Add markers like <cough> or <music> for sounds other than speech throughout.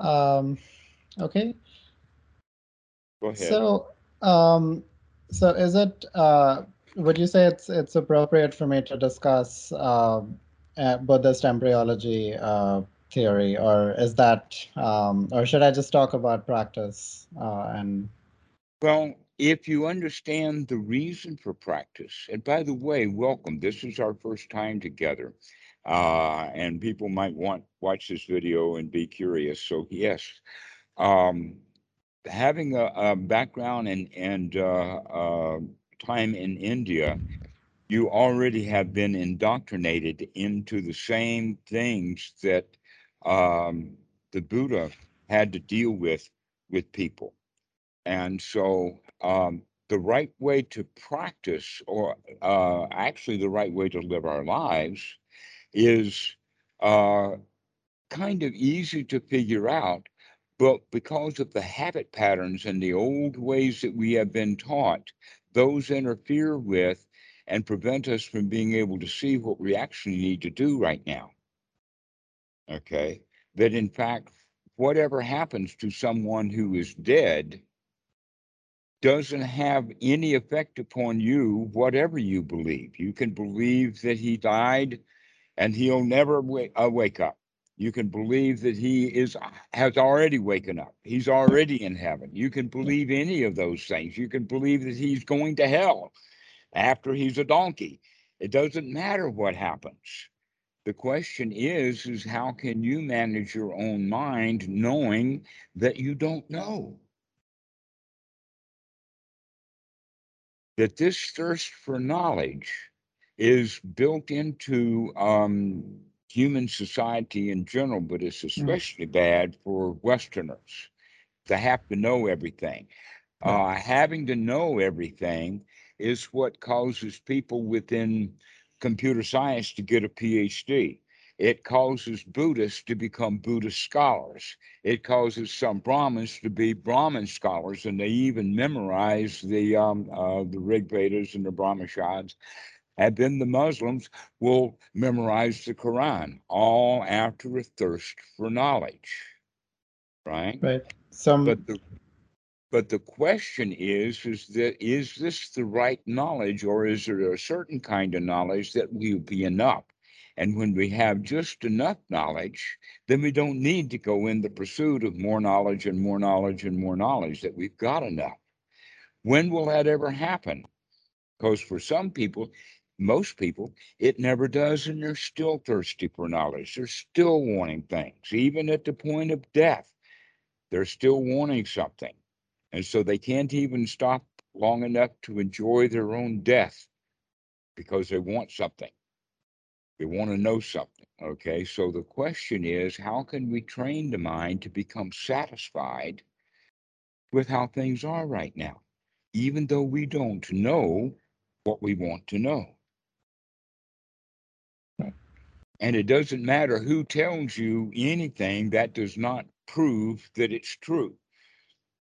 Um, okay. Go ahead. So, um, so is it? Uh, would you say it's it's appropriate for me to discuss uh, uh, Buddhist embryology uh, theory, or is that, um, or should I just talk about practice uh, and? Well, if you understand the reason for practice, and by the way, welcome. This is our first time together, uh, and people might want watch this video and be curious. So yes, um, having a, a, background and and uh, uh, time in India, you already have been indoctrinated into the same things that um, the Buddha had to deal with with people. And so um, the right way to practice, or uh, actually the right way to live our lives, is uh, kind of easy to figure out. But because of the habit patterns and the old ways that we have been taught, those interfere with and prevent us from being able to see what we actually need to do right now. Okay. That in fact, whatever happens to someone who is dead doesn't have any effect upon you, whatever you believe. You can believe that he died and he'll never wake, uh, wake up. You can believe that he is has already waken up. He's already in heaven. You can believe any of those things. You can believe that he's going to hell after he's a donkey. It doesn't matter what happens. The question is is how can you manage your own mind knowing that you don't know? that this thirst for knowledge is built into um, human society in general, but it's hmm. especially mm. bad for Westerners to have to know everything. Uh, having to know everything is what causes people within computer science to get a PhD. It causes Buddhists to become Buddhist scholars. It causes some Brahmins to be Brahmin scholars, and they even memorize the um, uh, the Rig Vedas and the Brahmashads. And then the Muslims will memorize the Quran, all after a thirst for knowledge. Right. Right. Some. But the but the question is, is that is this the right knowledge, or is there a certain kind of knowledge that will be enough? And when we have just enough knowledge, then we don't need to go in the pursuit of more knowledge and more knowledge and more knowledge, that we've got enough. When will that ever happen? Because for some people, most people, it never does, and they're still thirsty for knowledge. They're still wanting things, even at the point of death. They're still wanting something. And so they can't even stop long enough to enjoy their own death because they want something. They want to know something. Okay. So the question is how can we train the mind to become satisfied with how things are right now, even though we don't know what we want to know? And it doesn't matter who tells you anything, that does not prove that it's true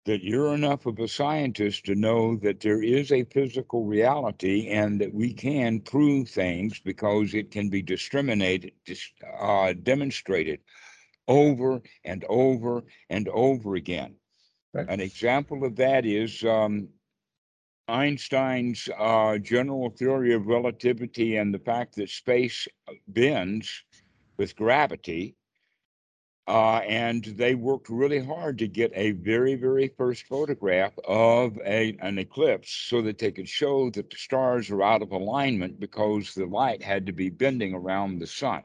that you're enough of a scientist to know that there is a physical reality and that we can prove things because it can be discriminated, uh, demonstrated over and over and over again. Right. An example of that is um, Einstein's uh, general theory of relativity and the fact that space bends with gravity uh, and they worked really hard to get a very, very first photograph of a, an eclipse so that they could show that the stars are out of alignment because the light had to be bending around the sun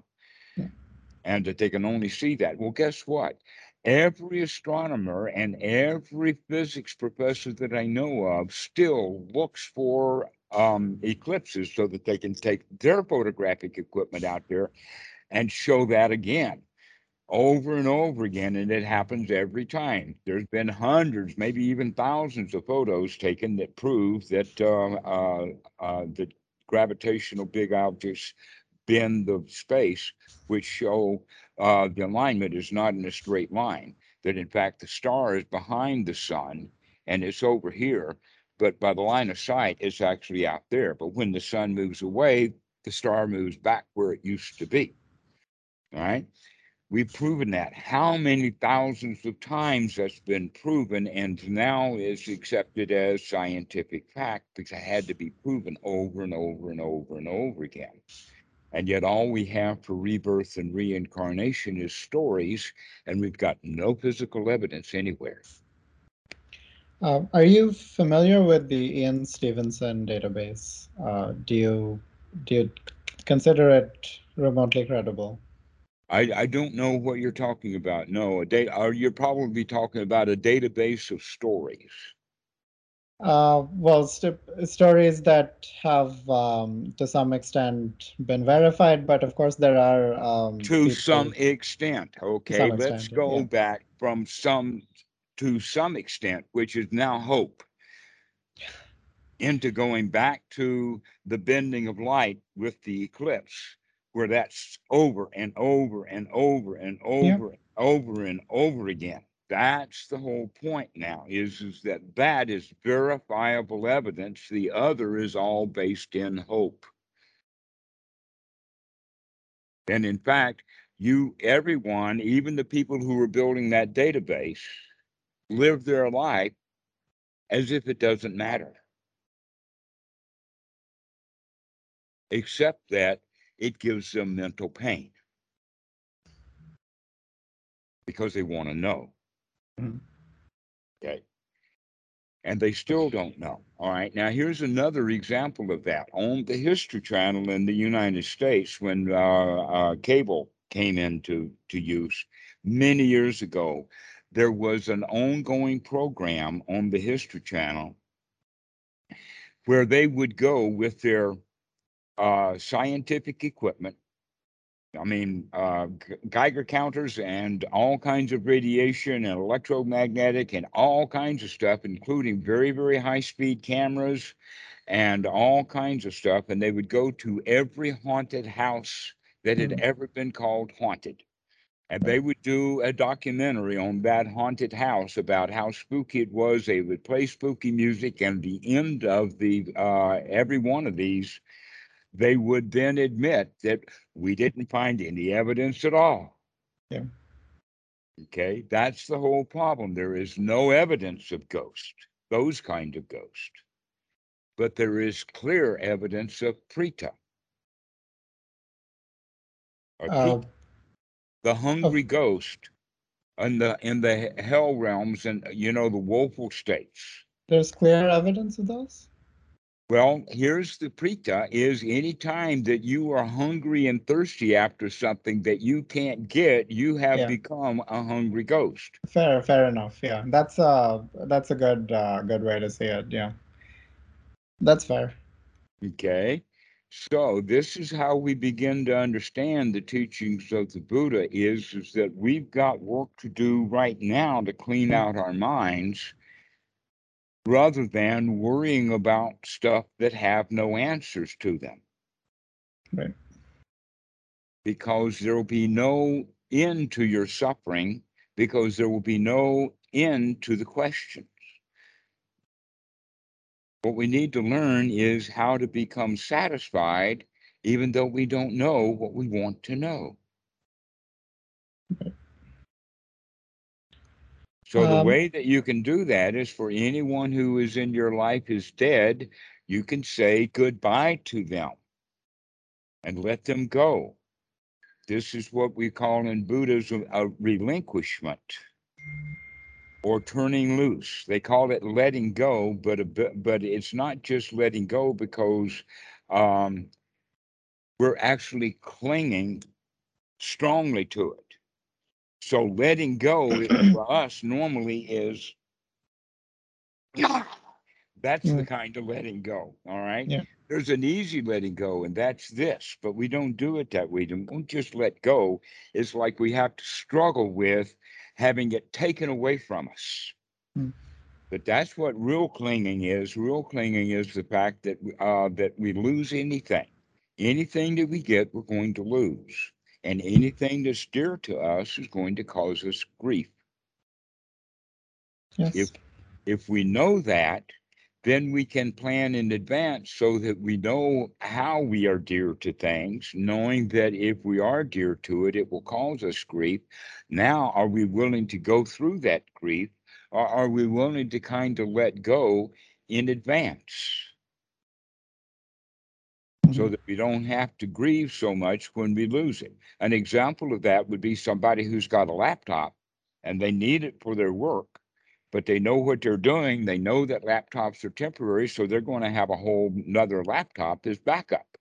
and that they can only see that. Well, guess what? Every astronomer and every physics professor that I know of still looks for um, eclipses so that they can take their photographic equipment out there and show that again over and over again, and it happens every time. There's been hundreds, maybe even thousands of photos taken that prove that uh, uh, uh, the gravitational big objects bend the space, which show uh, the alignment is not in a straight line. That in fact the star is behind the sun and it's over here, but by the line of sight, it's actually out there. But when the sun moves away, the star moves back where it used to be. All right. We've proven that. How many thousands of times that's been proven and now is accepted as scientific fact because it had to be proven over and over and over and over again. And yet, all we have for rebirth and reincarnation is stories, and we've got no physical evidence anywhere. Uh, are you familiar with the Ian Stevenson database? Uh, do you do you consider it remotely credible? I, I don't know what you're talking about. No, a data. Are you probably talking about a database of stories? Uh, well, st stories that have, um, to some extent, been verified, but of course there are um, to people- some extent. Okay, some let's extent, go yeah. back from some to some extent, which is now hope, into going back to the bending of light with the eclipse, where that's over and over and over and over and over and over again. That's the whole point now is, is that that is verifiable evidence. The other is all based in hope. And in fact, you, everyone, even the people who were building that database, live their life as if it doesn't matter. Except that it gives them mental pain because they want to know. Mhm. Okay. And they still don't know. All right. Now, here's another example of that. On the History Channel in the United States, when uh, uh, cable came into to use many years ago, there was an ongoing program on the History Channel where they would go with their uh, scientific equipment. I mean, uh, Geiger counters and all kinds of radiation and electromagnetic and all kinds of stuff, including very, very high speed cameras and all kinds of stuff. And they would go to every haunted house that had Mhm. ever been called haunted. And they would do a documentary on that haunted house about how spooky it was. They would play spooky music, and the end of the uh, every one of these, they would then admit that we didn't find any evidence at all. Yeah. Okay, that's the whole problem. There is no evidence of ghosts, those kind of ghosts. but there is clear evidence of preta. Uh, the hungry ghost in the in the hell realms and you know the woeful states. there's clear evidence of those? Well, here's the preta is any time that you are hungry and thirsty after something that you can't get, you have Yeah. become a hungry ghost. Fair, fair enough. Yeah, that's a that's a good uh, good way to say it. Yeah, that's fair. Okay. So this is how we begin to understand the teachings of the Buddha is, is that we've got work to do right now to clean out our minds rather than worrying about stuff that have no answers to them. Right. Because there will be no end to your suffering because there will be no end to the questions. What we need to learn is how to become satisfied, even though we don't know what we want to know. So, the Um, way that you can do that is for anyone who is in your life is dead, you can say goodbye to them and let them go. This is what we call in Buddhism a relinquishment or turning loose. They call it letting go, but a but it's not just letting go because um, we're actually clinging strongly to it. So letting go <clears throat> for us normally is that's the kind of letting go. All right. Yeah. There's an easy letting go, and that's this, but we don't do it that way. We don't just let go. It's like we have to struggle with having it taken away from us. Mm. But that's what real clinging is. Real clinging is the fact that uh, that we lose anything, anything that we get, we're going to lose, and anything that's dear to us is going to cause us grief. Yes. If if we know that, then we can plan in advance so that we know how we are dear to things, knowing that if we are dear to it, it will cause us grief. Now, are we willing to go through that grief or are we willing to kind of let go in advance? So Mhm. that we don't have to grieve so much when we lose it. An example of that would be somebody who's got a laptop and they need it for their work, but they know what they're doing. They know that laptops are temporary, so they're going to have a whole another laptop as backup.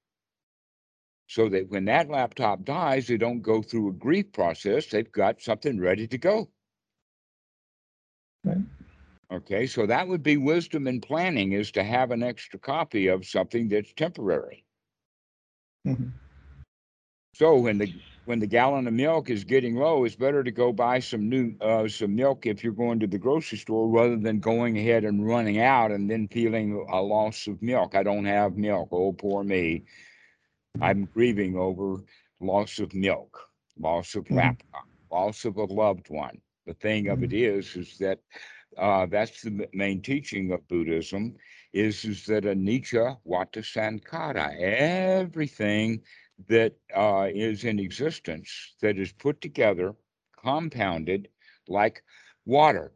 So that when that laptop dies, they don't go through a grief process. They've got something ready to go. Right. Okay, so that would be wisdom and planning is to have an extra copy of something that's temporary. Mhm. So when the when the gallon of milk is getting low, it's better to go buy some new uh, some milk if you're going to the grocery store rather than going ahead and running out and then feeling a loss of milk. I don't have milk. Oh, poor me. I'm grieving over loss of milk, loss of Mhm. laptop, loss of a loved one. The thing of it is, is that uh, that's the main teaching of Buddhism, is is that anicca vata sankhara, everything that uh, is in existence that is put together, compounded like water.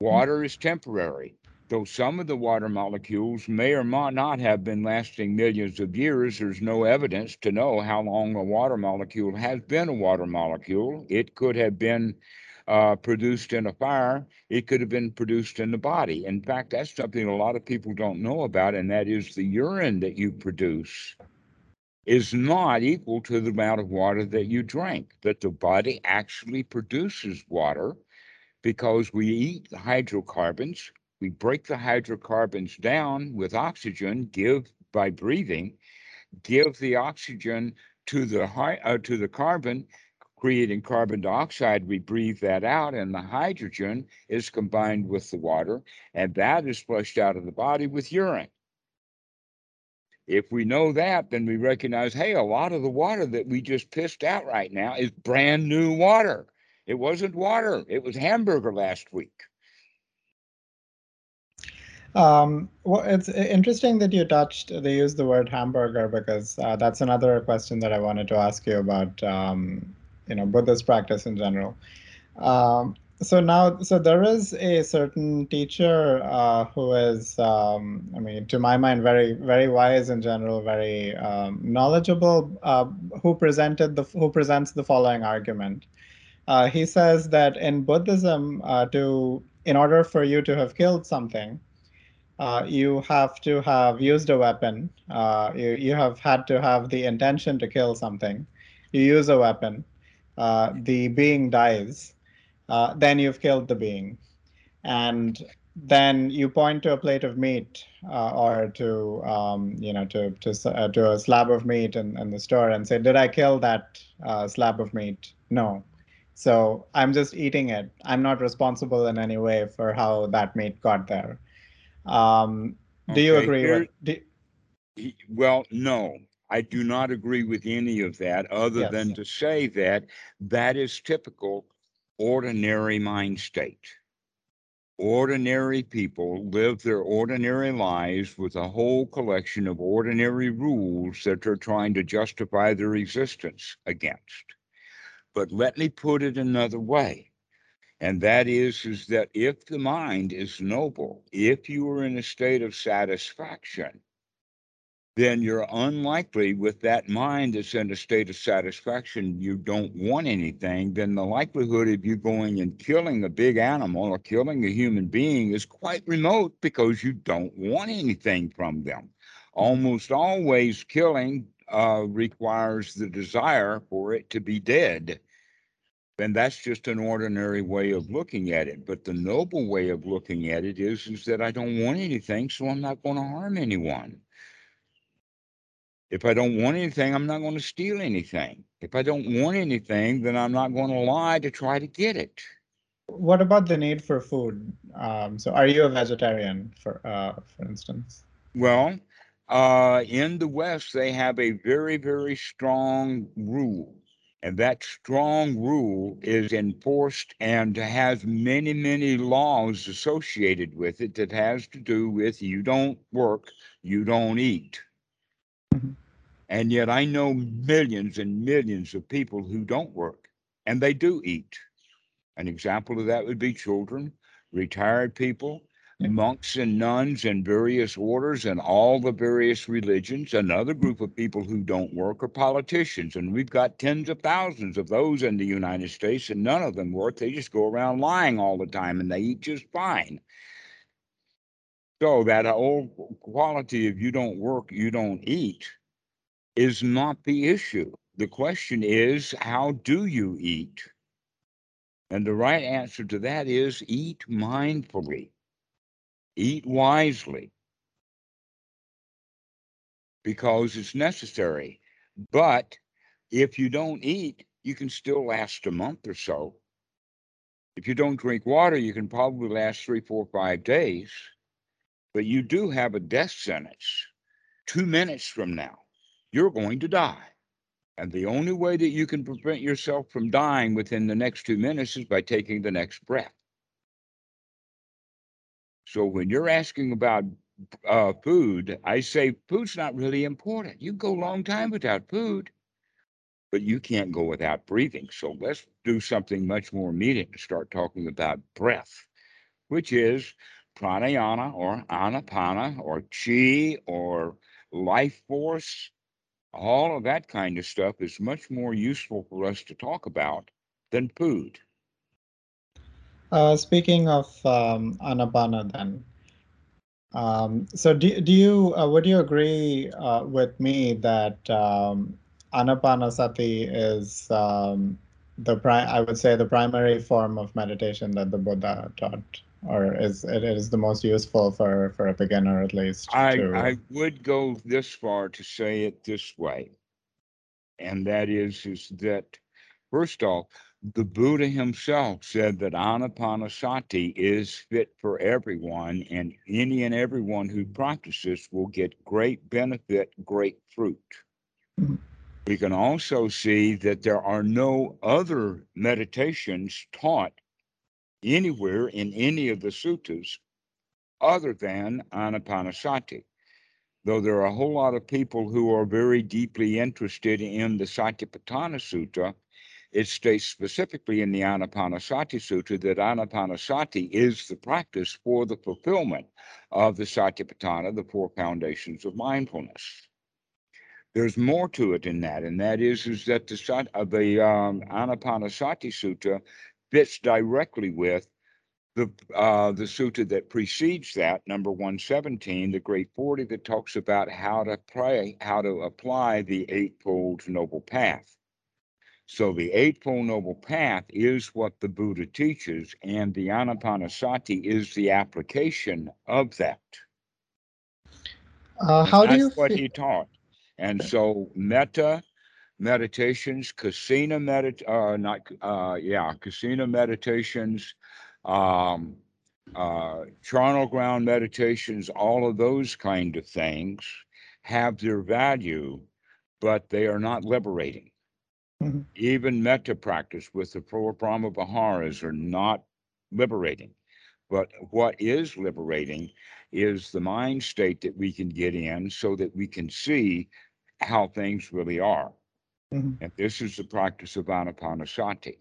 Water is temporary. Though some of the water molecules may or may not have been lasting millions of years, there's no evidence to know how long a water molecule has been a water molecule. It could have been uh, produced in a fire, it could have been produced in the body. In fact, that's something a lot of people don't know about, and that is the urine that you produce is not equal to the amount of water that you drink, that the body actually produces water because we eat the hydrocarbons, we break the hydrocarbons down with oxygen, give by breathing, give the oxygen to the high, uh, to the carbon, creating carbon dioxide. We breathe that out, and the hydrogen is combined with the water, and that is flushed out of the body with urine. If we know that, then we recognize, hey, a lot of the water that we just pissed out right now is brand new water. It wasn't water, it was hamburger last week. Um, well, it's interesting that you touched, they used the word hamburger because uh, that's another question that I wanted to ask you about, um, you know, Buddhist practice in general. Um, so now, so there is a certain teacher uh, who is, um, I mean, to my mind, very, very wise in general, very um, knowledgeable, uh, who presented the, who presents the following argument. Uh, he says that in Buddhism, uh, to, in order for you to have killed something, uh, you have to have used a weapon. Uh, you, you have had to have the intention to kill something. You use a weapon. Uh, the being dies. Uh, then you've killed the being. And then you point to a plate of meat uh, or to, um, you know, to, to, uh, to a slab of meat in, in the store and say, Did I kill that uh, slab of meat? No. So I'm just eating it. I'm not responsible in any way for how that meat got there. Um, do you agree here- with? Do, Well, no, I do not agree with any of that, other Yes. than to say that that is typical ordinary mind state. Ordinary people live their ordinary lives with a whole collection of ordinary rules that they're trying to justify their existence against. But let me put it another way. And that is, is that if the mind is noble, if you are in a state of satisfaction, then you're unlikely with that mind that's in a state of satisfaction, you don't want anything, then the likelihood of you going and killing a big animal or killing a human being is quite remote because you don't want anything from them. Almost always killing uh, requires the desire for it to be dead. And that's just an ordinary way of looking at it. But the noble way of looking at it is, is that I don't want anything, so I'm not going to harm anyone. If I don't want anything, I'm not going to steal anything. If I don't want anything, then I'm not going to lie to try to get it. what about the need for food? Um, so, are you a vegetarian, for uh, for instance? Well, uh, in the West, they have a very, very strong rule, And that strong rule is enforced and has many, many laws associated with it that has to do with you don't work, you don't eat. Mhm. And yet I know millions and millions of people who don't work and they do eat. An example of that would be children, retired people, Yeah. monks and nuns in various orders and all the various religions. Another group of people who don't work are politicians. And we've got tens of thousands of those in the United States, and none of them work. They just go around lying all the time and they eat just fine. So that old quality of you don't work, you don't eat is not the issue. The question is, how do you eat? And the right answer to that is eat mindfully, eat wisely, because it's necessary. But if you don't eat, you can still last a month or so. If you don't drink water, you can probably last three, four, five days. But you do have a death sentence. Two minutes from now, you're going to die. And the only way that you can prevent yourself from dying within the next two minutes is by taking the next breath. So when you're asking about uh, food, I say food's not really important. You go a long time without food, but you can't go without breathing. So let's do something much more immediate and start talking about breath, which is pranayama or anapana or chi or life force all of that kind of stuff is much more useful for us to talk about than food. Uh, speaking of um, Anapana, then, um, so do, do you uh, would you agree uh, with me that um, Anapanasati is um, the pri- I would say the primary form of meditation that the Buddha taught, or is it is the most useful for for a beginner at least? I, to- I would go this far to say it this way, and that is is that first off, the Buddha himself said that anapanasati is fit for everyone, and any and everyone who practices will get great benefit, great fruit. Mhm. We can also see that there are no other meditations taught anywhere in any of the suttas other than anapanasati. Though there are a whole lot of people who are very deeply interested in the Satipatthana Sutta, it states specifically in the Anapanasati Sutta that Anapanasati is the practice for the fulfillment of the Satipatthana, the four foundations of mindfulness. There's more to it than that, and that is, is that the, uh, the um, Anapanasati Sutta fits directly with the uh, the sutta that precedes that, number 117, the Great 40, that talks about how to pray, how to apply the Eightfold Noble Path. So the Eightfold Noble Path is what the Buddha teaches, and the Anapanasati is the application of that. uh, how do that's you what fe- he taught. And so metta meditations, kasina medit uh not uh yeah, kasina meditations, um uh charnel ground meditations, all of those kind of things have their value, but they are not liberating. Mhm. Even metta practice with the four Brahma Viharas are not liberating. But what is liberating is the mind state that we can get in so that we can see how things really are. Mhm. And this is the practice of Anapanasati.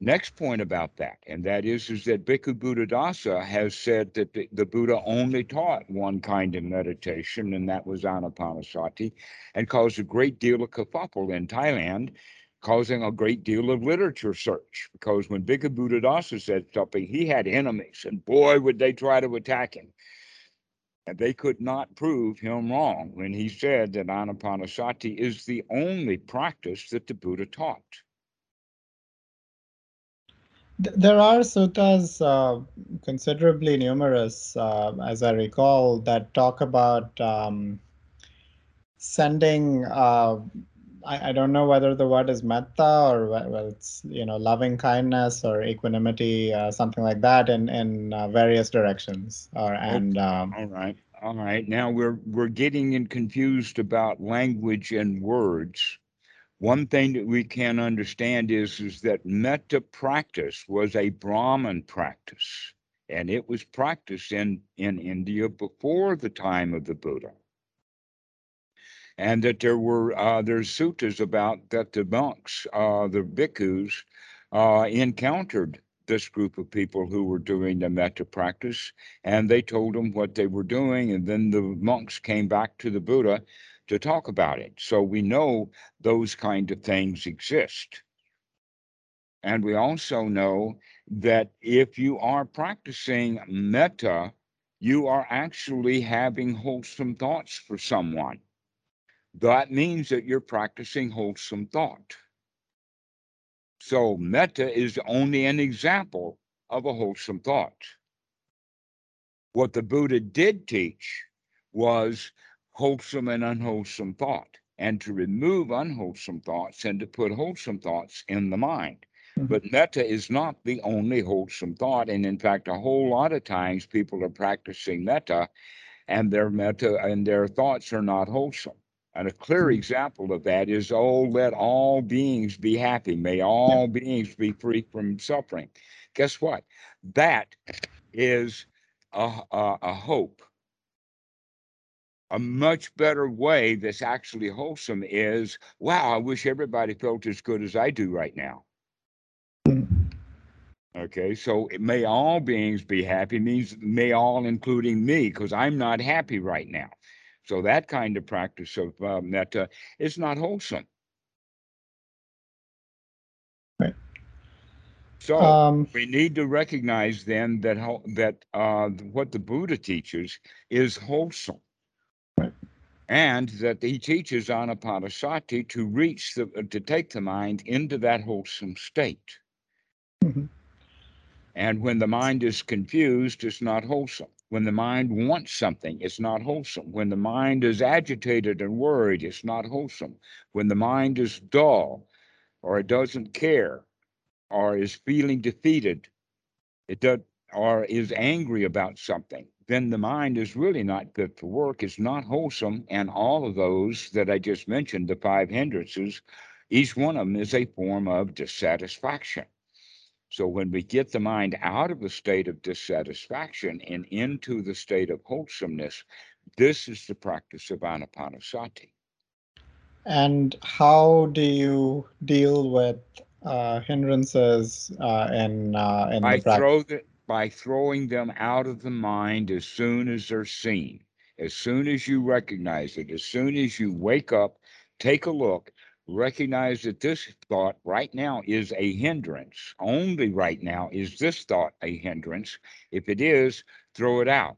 Next point about that, and that is, is that Bhikkhu Buddhadasa has said that the, the Buddha only taught one kind of meditation, and that was Anapanasati, and caused a great deal of kerfuffle in Thailand, causing a great deal of literature search. Because when Bhikkhu Buddhadasa said something, he had enemies, and boy, would they try to attack him. And they could not prove him wrong when he said that Anapanasati is the only practice that the Buddha taught. There are suttas, uh, considerably numerous, uh, as I recall, that talk about um, sending. Uh, I, I don't know whether the word is metta or whether it's you know loving kindness or equanimity, uh, something like that, in in uh, various directions. Or and um, All right, all right. Now we're we're getting in confused about language and words. One thing that we can understand is, is that metta practice was a Brahman practice, and it was practiced in, in India before the time of the Buddha. And that there were uh, there's about that the monks, uh, the bhikkhus, uh, encountered this group of people who were doing the metta practice, and they told them what they were doing, and then the monks came back to the Buddha to talk about it. So we know those kind of things exist. And we also know that if you are practicing metta, you are actually having wholesome thoughts for someone. That means that you're practicing wholesome thought. So metta is only an example of a wholesome thought. What the Buddha did teach was wholesome and unwholesome thought, and to remove unwholesome thoughts and to put wholesome thoughts in the mind. Mm-hmm. But metta is not the only wholesome thought. And in fact, a whole lot of times people are practicing metta and their metta and their thoughts are not wholesome. And a clear hmm. example of that is, oh, let all beings be happy. May all beings be free from suffering. Guess what? That is a, a, a hope. A much better way that's actually wholesome is, wow, I wish everybody felt as good as I do right now. Hmm. Okay, so may all beings be happy means may all, including me, because I'm not happy right now. So that kind of practice of uh, metta is not wholesome. Right. So um, we need to recognize then that that uh, what the Buddha teaches is wholesome, right. and that he teaches anapanasati to reach the to take the mind into that wholesome state. Mm-hmm. And when the mind is confused, it's not wholesome. When the mind wants something, it's not wholesome. When the mind is agitated and worried, it's not wholesome. When the mind is dull or it doesn't care or is feeling defeated, it does or is angry about something, then the mind is really not good for work. It's not wholesome. And all of those that I just mentioned, the five hindrances, each one of them is a form of dissatisfaction. So when we get the mind out of the state of dissatisfaction and into the state of wholesomeness, this is the practice of anapanasati. And how do you deal with uh, hindrances uh, in, uh, in by the practice? Throw the, by throwing them out of the mind as soon as they're seen. As soon as you recognize it, as soon as you wake up, take a look, recognize that this thought right now is a hindrance. Only right now is this thought a hindrance. If it is, throw it out.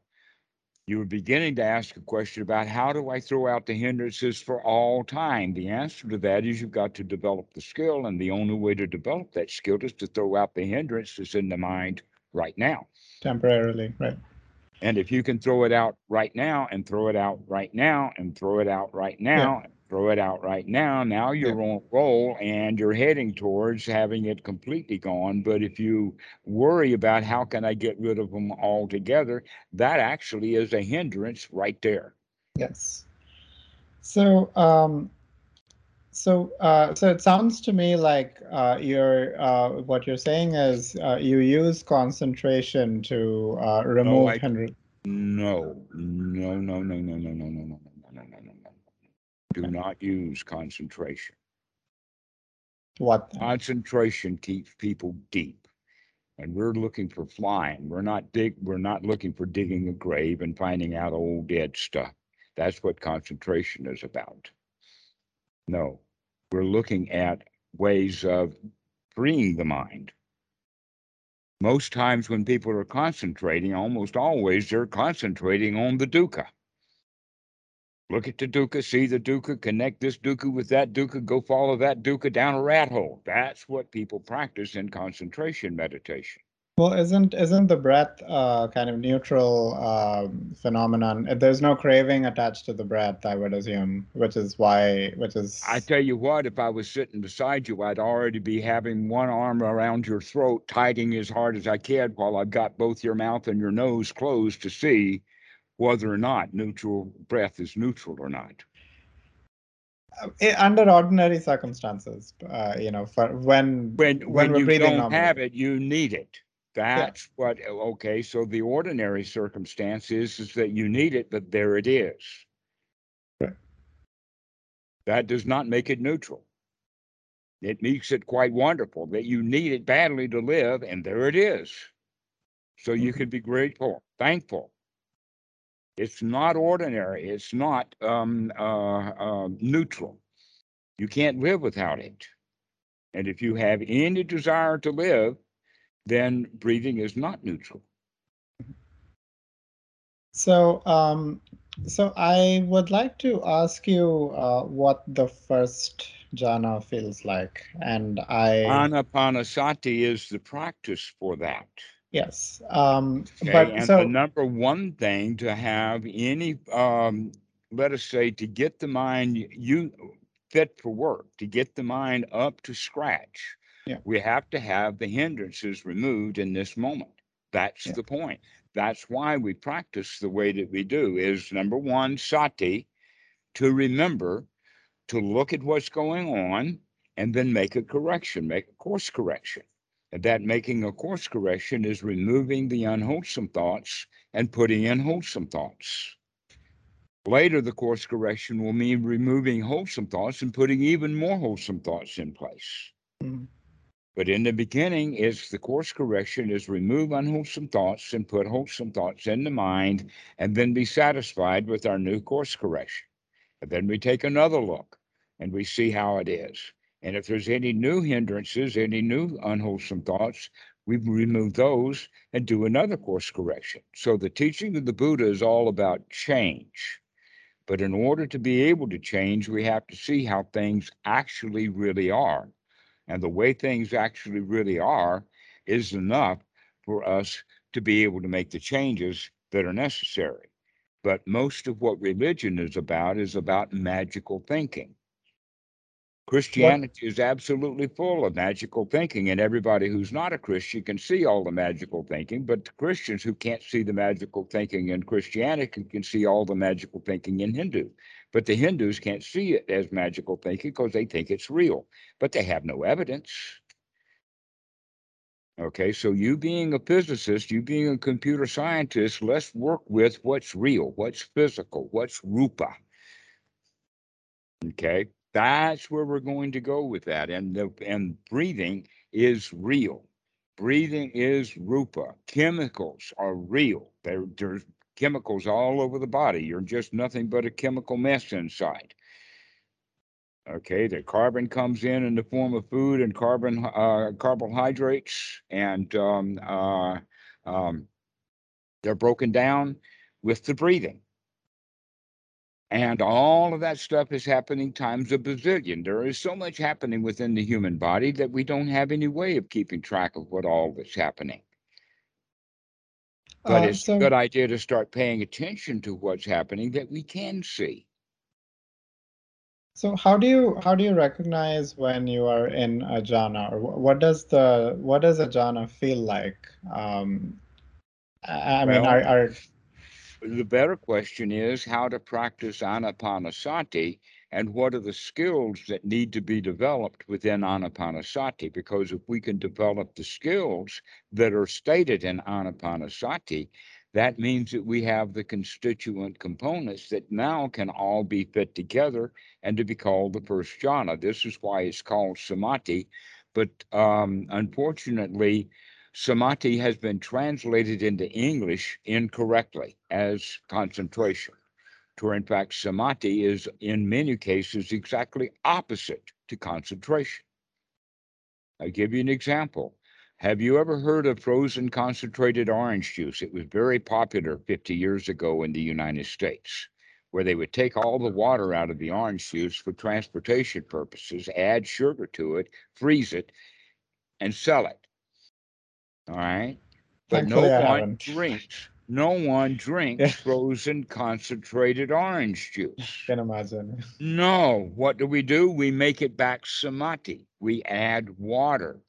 You were beginning to ask a question about how do I throw out the hindrances for all time? The answer to that is you've got to develop the skill, and the only way to develop that skill is to throw out the hindrances in the mind right now. Temporarily, right. And if you can throw it out right now and throw it out right now and throw it out right now yeah throw it out right now. Now you're yeah. on roll and you're heading towards having it completely gone. But if you worry about how can I get rid of them altogether, that actually is a hindrance right there. Yes. So, um, so, uh, so it sounds to me like uh, you're uh, what you're saying is uh, you use concentration to uh, remove no, hindrance. No, no, no, no, no, no, no, no, no do not use concentration. What? Concentration keeps people deep. And we're looking for flying. We're not dig we're not looking for digging a grave and finding out old dead stuff. That's what concentration is about. No. We're looking at ways of freeing the mind. Most times when people are concentrating, almost always they're concentrating on the dukkha. Look at the dukkha, see the dukkha, connect this dukkha with that dukkha, go follow that dukkha down a rat hole. That's what people practice in concentration meditation. Well, isn't isn't the breath uh, kind of neutral um, phenomenon? There's no craving attached to the breath, I would assume, which is why, which is. I tell you what, if I was sitting beside you, I'd already be having one arm around your throat, tightening as hard as I can, while I've got both your mouth and your nose closed to see whether or not neutral breath is neutral or not. Uh, under ordinary circumstances, uh, you know, for when When, when when you don't normally. have it, you need it. That's what, okay, so the ordinary circumstance is, is that you need it, but there it is. Right. That does not make it neutral. It makes it quite wonderful that you need it badly to live, and there it is. So you Mhm. can be grateful, thankful. It's not ordinary. It's not um, uh, uh, neutral. You can't live without it. And if you have any desire to live, then breathing is not neutral. So, um, so I would like to ask you uh, what the first jhana feels like, and I Anapanasati is the practice for that. Yes, um, Okay, but and the number one thing to have any, um, let us say, to get the mind you fit for work, to get the mind up to scratch, Yeah. we have to have the hindrances removed in this moment. That's Yeah. the point. That's why we practice the way that we do. Is number one sati to remember to look at what's going on and then make a correction, make a course correction. That making a course correction is removing the unwholesome thoughts and putting in wholesome thoughts. Later, the course correction will mean removing wholesome thoughts and putting even more wholesome thoughts in place. mm, But in the beginning, it's the course correction is remove unwholesome thoughts and put wholesome thoughts in the mind, and then be satisfied with our new course correction. And then we take another look and we see how it is. And if there's any new hindrances, any new unwholesome thoughts, we remove those and do another course correction. So the teaching of the Buddha is all about change. But in order to be able to change, we have to see how things actually really are. And the way things actually really are is enough for us to be able to make the changes that are necessary. But most of what religion is about is about magical thinking. Christianity is absolutely full of magical thinking, and everybody who's not a Christian can see all the magical thinking. But the Christians who can't see the magical thinking in Christianity can see all the magical thinking in Hindu. But the Hindus can't see it as magical thinking because they think it's real, but they have no evidence. Okay, so you being a physicist, you being a computer scientist, let's work with what's real, what's physical, what's rupa. Okay, that's where we're going to go with that. And the and breathing is real. Breathing is rupa. Chemicals are real. There, there's chemicals all over the body. You're just nothing but a chemical mess inside. Okay, the carbon comes in in the form of food and carbon uh, carbohydrates, and um, uh, um, they're broken down with the breathing. And all of that stuff is happening times a bazillion. There is so much happening within the human body that we don't have any way of keeping track of what all that's happening. But uh, it's so a good idea to start paying attention to what's happening that we can see. so how do you how do you recognize when you are in a jhana, or what does the what does a jhana feel like? Um, I I mean, Well, are are the better question is how to practice anapanasati and what are the skills that need to be developed within anapanasati. Because if we can develop the skills that are stated in anapanasati that means that we have the constituent components that now can all be fit together and to be called the first jhana. This is why it's called samadhi. But um, unfortunately samadhi has been translated into English incorrectly as concentration, to where in fact samadhi is in many cases exactly opposite to concentration. I'll give you an example. Have you ever heard of frozen concentrated orange juice? It was very popular 50 years ago in the United States, where they would take all the water out of the orange juice for transportation purposes, add sugar to it, freeze it, and sell it. All right. But no Thankfully, one drinks. No one <laughs> drinks frozen concentrated orange juice. can imagine. No. What do we do? We make it back samadhi. We add water.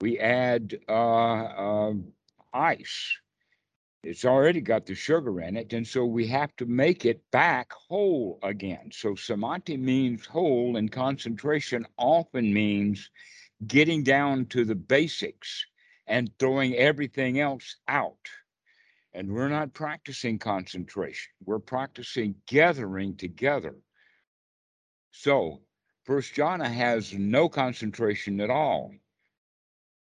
We add uh, uh, ice. It's already got the sugar in it, and so we have to make it back whole again. So samadhi means whole, and concentration often means getting down to the basics and throwing everything else out. And we're not practicing concentration, we're practicing gathering together. So, First jhana has no concentration at all.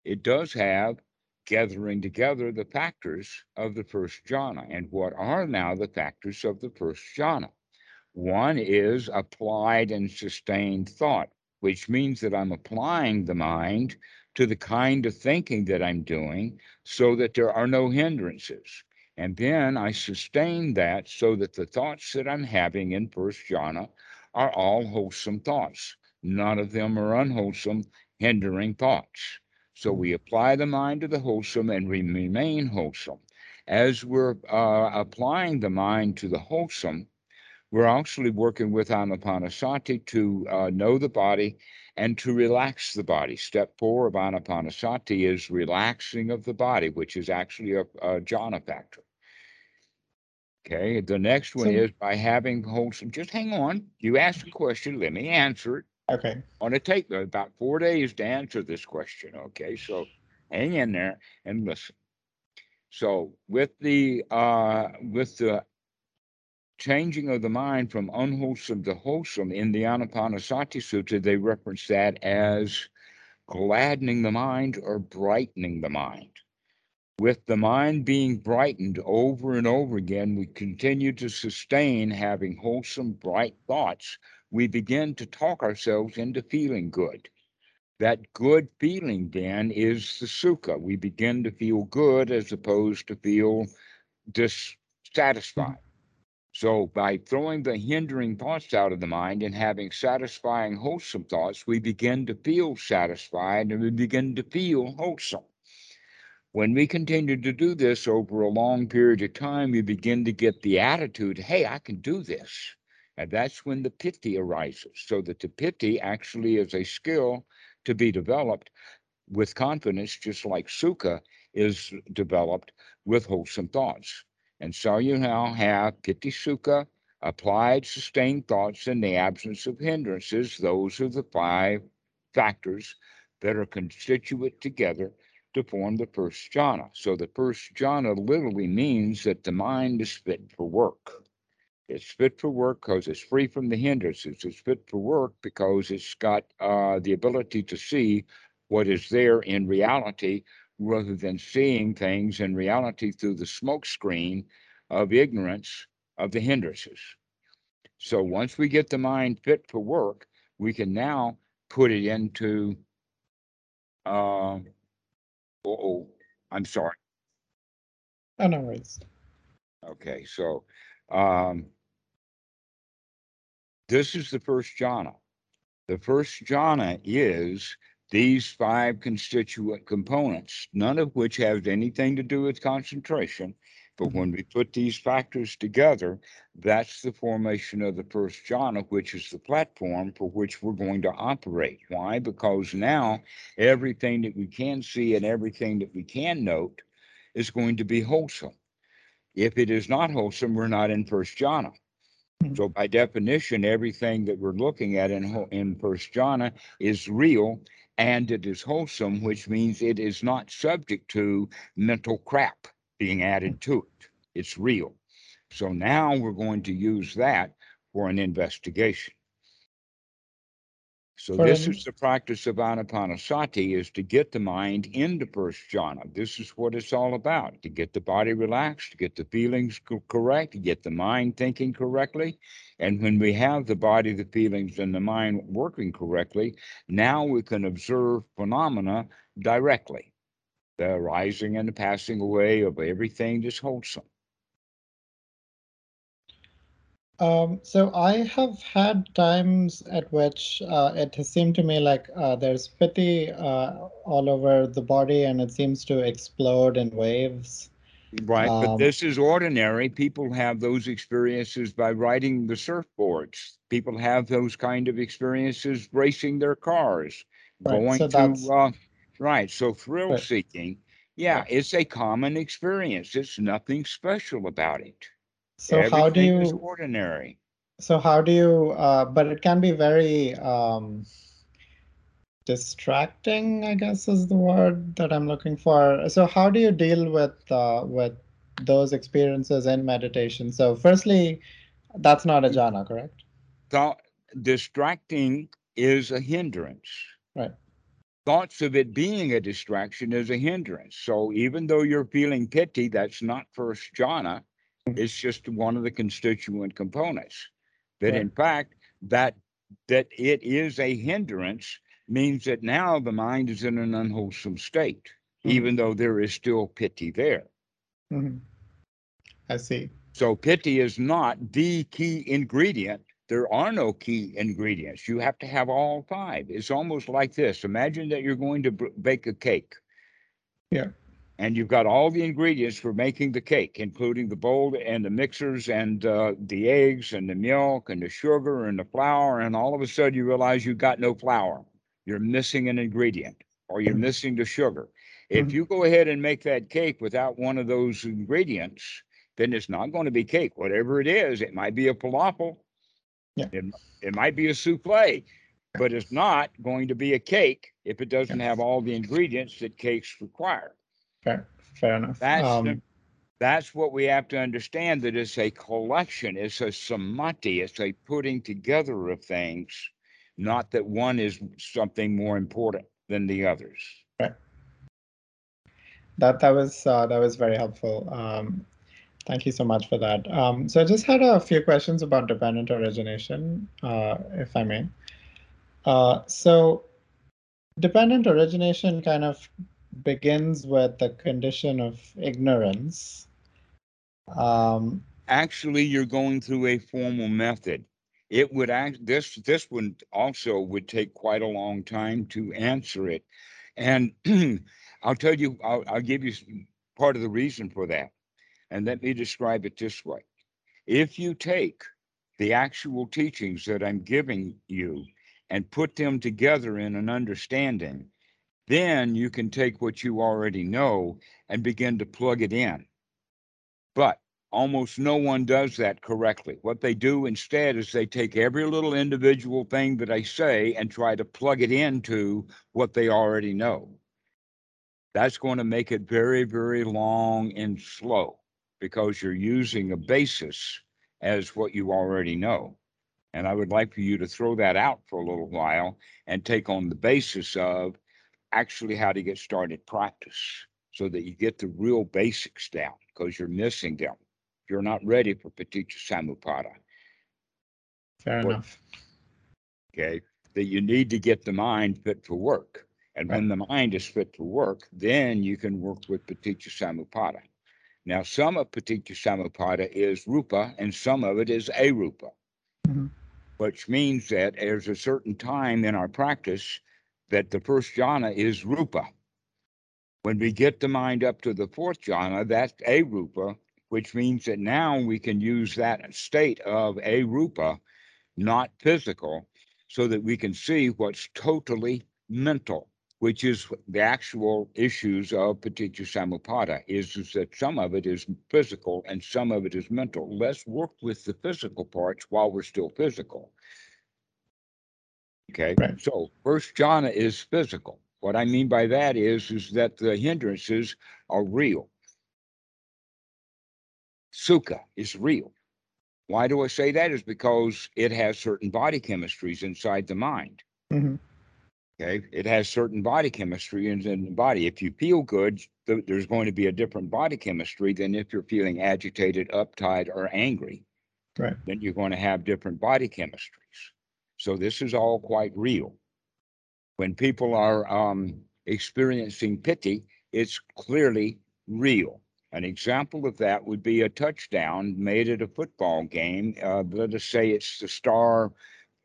It does have gathering together the factors of the first jhana. And what are now the factors of the first jhana? One is applied and sustained thought, which means that I'm applying the mind to the kind of thinking that I'm doing so that there are no hindrances. And then I sustain that so that the thoughts that I'm having in first jhana are all wholesome thoughts. None of them are unwholesome, hindering thoughts. So we apply the mind to the wholesome and we remain wholesome. As we're uh, applying the mind to the wholesome, we're actually working with Anapanasati to uh, know the body and to relax the body. Step four of Anapanasati is relaxing of the body, which is actually a, a jhana factor. Okay, the next one So- is by having wholesome. Just hang on. You asked a question, let me answer it. Okay. On to take about four days to answer this question. Okay, so hang in there and listen. So with the uh, with the changing of the mind from unwholesome to wholesome in the Anapanasati Sutta, they reference that as gladdening the mind or brightening the mind. With the mind being brightened over and over again, we continue to sustain having wholesome, bright thoughts. We begin to talk ourselves into feeling good. That good feeling then is the sukha. We begin to feel good as opposed to feel dissatisfied. So, by throwing the hindering thoughts out of the mind and having satisfying, wholesome thoughts, we begin to feel satisfied and we begin to feel wholesome. When we continue to do this over a long period of time, we begin to get the attitude, hey, I can do this. And that's when the piti arises. So that the piti actually is a skill to be developed with confidence, just like sukha is developed with wholesome thoughts. And so you now have piti applied sustained thoughts in the absence of hindrances. Those are the five factors that are constituent together to form the first jhana. So the first jhana literally means that the mind is fit for work. It's fit for work because it's free from the hindrances. It's fit for work because it's got uh, the ability to see what is there in reality rather than seeing things in reality through the smoke screen of ignorance of the hindrances. So once we get the mind fit for work, we can now put it into uh, oh, I'm sorry. Oh, no worries. Okay, so um, this is the first jhana. The first jhana is these five constituent components, none of which have anything to do with concentration. But when we put these factors together, that's the formation of the first jhana, which is the platform for which we're going to operate. Why? Because now everything that we can see and everything that we can note is going to be wholesome. If it is not wholesome, we're not in first jhana. Mhm. So by definition, everything that we're looking at in in first jhana is real and it is wholesome, which means it is not subject to mental crap being added to it. It's real. So now we're going to use that for an investigation. So this is the practice of anapanasati is to get the mind into first jhana. This is what it's all about, to get the body relaxed, to get the feelings co- correct, to get the mind thinking correctly. And when we have the body, the feelings, and the mind working correctly, now we can observe phenomena directly. The arising and the passing away of everything that's wholesome. Um, so I have had times at which uh, it has seemed to me like uh, there's piti uh, all over the body and it seems to explode in waves. Right, but Um, this is ordinary. People have those experiences by riding the surfboards. People have those kind of experiences racing their cars, Right, going so to uh, right. So thrill Right. seeking Yeah, it's a common experience. It's nothing special about it. So how do Everything you, ordinary. so how do you, uh, but it can be very um, distracting, I guess is the word that I'm looking for. So how do you deal with uh, with those experiences in meditation? So firstly, that's not a jhana, correct? Thought distracting is a hindrance. Right. Thoughts of it being a distraction is a hindrance. So even though you're feeling piti, that's not first jhana. It's just one of the constituent components. That in fact, that that it is a hindrance means that now the mind is in an unwholesome state, Mhm. even though there is still piti there. Mhm. I see. So piti is not the key ingredient. There are no key ingredients. You have to have all five. It's almost like this. Imagine that you're going to b- bake a cake. Yeah. And you've got all the ingredients for making the cake, including the bowl and the mixers and uh, the eggs and the milk and the sugar and the flour. And all of a sudden you realize you've got no flour. You're missing an ingredient or you're missing the sugar. If Mhm. you go ahead and make that cake without one of those ingredients, then it's not going to be cake. Whatever it is, it might be a falafel. Yeah. It, it might be a souffle, but it's not going to be a cake if it doesn't have all the ingredients that cakes require. Fair, fair enough. That's the- Um, That's what we have to understand that it's a collection, it's a samadhi, it's a putting together of things, not that one is something more important than the others. That that was uh, that was very helpful. Um, thank you so much for that. Um, so I just had a few questions about dependent origination, uh, if I may. Uh, so dependent origination kind of begins with the condition of ignorance. Um, actually you're going through a formal method. It would act this this one also would take quite a long time to answer it. And <clears throat> i'll tell you I'll, I'll give you part of the reason for that. And let me describe it this way. If you take the actual teachings that i'm giving you and put them together in an understanding then you can take what you already know and begin to plug it in but almost no one does that correctly. What they do instead is they take every little individual thing that I say and try to plug it into what they already know. That's going to make it very, very long and slow because you're using a basis as what you already know. And I would like for you to throw that out for a little while and take on the basis of actually how to get started practice so that you get the real basics down because you're missing them. You're not ready for Paticca Samuppada, fair What- enough. okay? That you need to get the mind fit for work. And when the mind is fit for work, then you can work with Paticca Samuppada. Now, some of Paticca Samuppada is rupa and some of it is arupa, Mhm. which means that there's a certain time in our practice that the first jhana is rupa. When we get the mind up to the fourth jhana, that's arupa, which means that now we can use that state of arupa, not physical, so that we can see what's totally mental, which is the actual issues of Paticca Samuppada, is, is that some of it is physical and some of it is mental. Let's work with the physical parts while we're still physical. Okay, Right. so first jhana is physical. What I mean by that is, is that the hindrances are real. Sukha is real. Why do I say that? Is because it has certain body chemistries inside the mind. Mhm. Okay, it has certain body chemistry in, in the body. If you feel good, th- there's going to be a different body chemistry than if you're feeling agitated, uptight, or angry. Right. Then you're going to have different body chemistries. So this is all quite real. When people are um, experiencing piti, it's clearly real. An example of that would be a touchdown made at a football game. Uh, let us say it's the star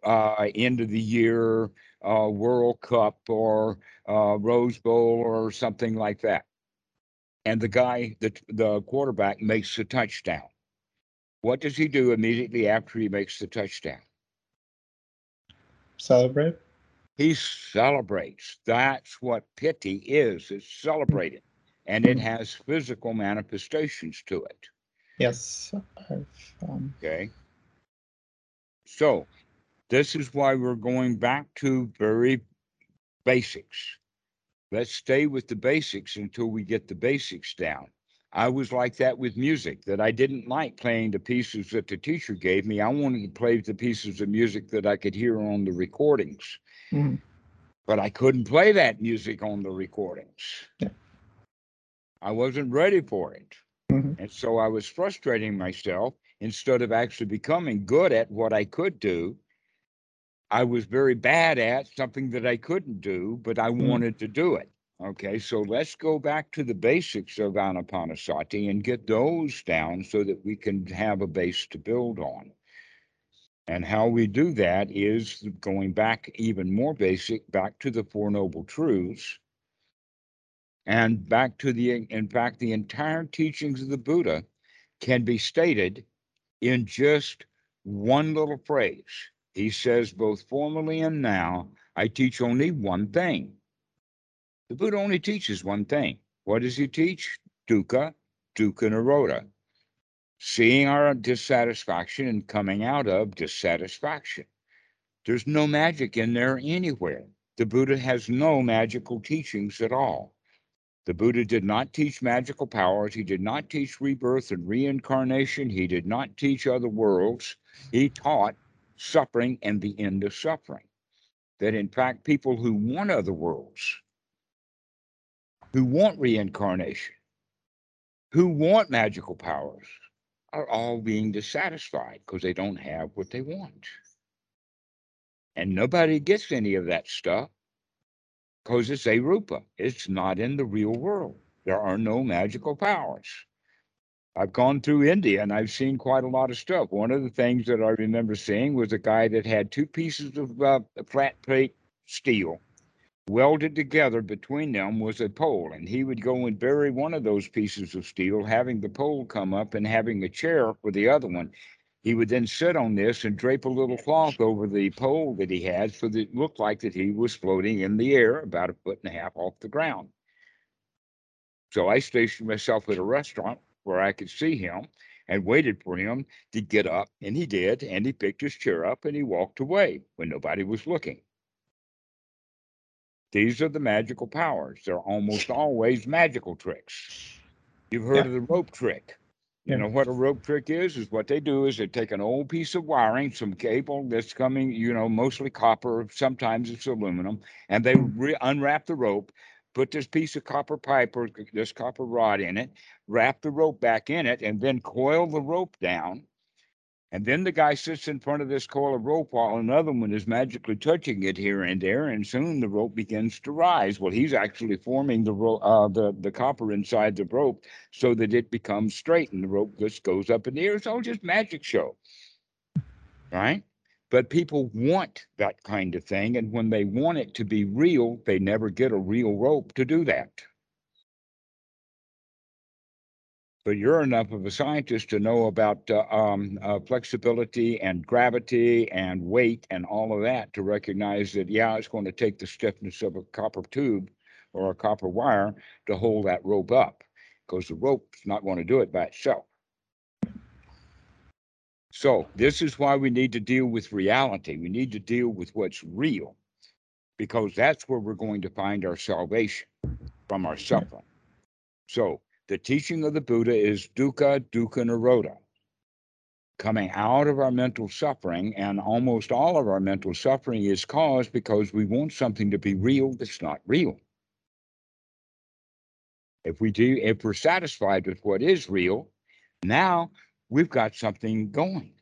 uh, end of the year uh, World Cup or uh, Rose Bowl or something like that. And the guy, the, the quarterback, makes the touchdown. What does he do immediately after he makes the touchdown? Celebrate. He celebrates. That's what piti is. It's celebrating. and it has physical manifestations to it. Yes. Um, Okay. So this is why we're going back to very basics. Let's stay with the basics until we get the basics down. I was like that with music, that I didn't like playing the pieces that the teacher gave me. I wanted to play the pieces of music that I could hear on the recordings, mhm. but I couldn't play that music on the recordings. Yeah. I wasn't ready for it. Mhm. And so I was frustrating myself instead of actually becoming good at what I could do. I was very bad at something that I couldn't do, but I Mhm. wanted to do it. Okay, so let's go back to the basics of Anapanasati and get those down so that we can have a base to build on. And how we do that is going back even more basic, back to the Four Noble Truths, and back to the, in fact, the entire teachings of the Buddha can be stated in just one little phrase. He says, both formally and now, I teach only one thing. The Buddha only teaches one thing. What does he teach? Dukkha, dukkha nirodha. Seeing our dissatisfaction and coming out of dissatisfaction. There's no magic in there anywhere. The Buddha has no magical teachings at all. The Buddha did not teach magical powers. He did not teach rebirth and reincarnation. He did not teach other worlds. He taught suffering and the end of suffering. That in fact, people who want other worlds, who want reincarnation, who want magical powers, are all being dissatisfied because they don't have what they want. And nobody gets any of that stuff because it's arupa. It's not in the real world. There are no magical powers. I've gone through India and I've seen quite a lot of stuff. One of the things that I remember seeing was a guy that had two pieces of uh, flat plate steel welded together between them was a pole and he would go and bury one of those pieces of steel having the pole come up and having a chair for the other one. He would then sit on this and drape a little cloth over the pole that he had so that it looked like that he was floating in the air about a foot and a half off the ground. So i stationed myself at a restaurant where i could see him and waited for him to get up and he did and he picked his chair up and he walked away when nobody was looking these are the magical powers. They're almost always magical tricks. You've heard Yeah. of the rope trick. You know what a rope trick is? Is what they do is they take an old piece of wiring, some cable that's coming, you know, mostly copper, sometimes it's aluminum, and they mm. re- unwrap the rope, put this piece of copper pipe or this copper rod in it, wrap the rope back in it, and then coil the rope down. And then the guy sits in front of this coil of rope while another one is magically touching it here and there, and soon the rope begins to rise. Well, he's actually forming the ro- uh, the the copper inside the rope so that it becomes straight, and the rope just goes up in the air. It's all just magic show, right? But people want that kind of thing, and when they want it to be real, they never get a real rope to do that. But you're enough of a scientist to know about uh, um, uh, flexibility and gravity and weight and all of that to recognize that yeah it's going to take the stiffness of a copper tube or a copper wire to hold that rope up because the rope's not going to do it by itself. So this is why we need to deal with reality. We need to deal with what's real because that's where we're going to find our salvation from our suffering. So the teaching of the Buddha is dukkha, dukkha nirodha, coming out of our mental suffering. And almost all of our mental suffering is caused because we want something to be real that's not real. If we do, if we're satisfied with what is real, now we've got something going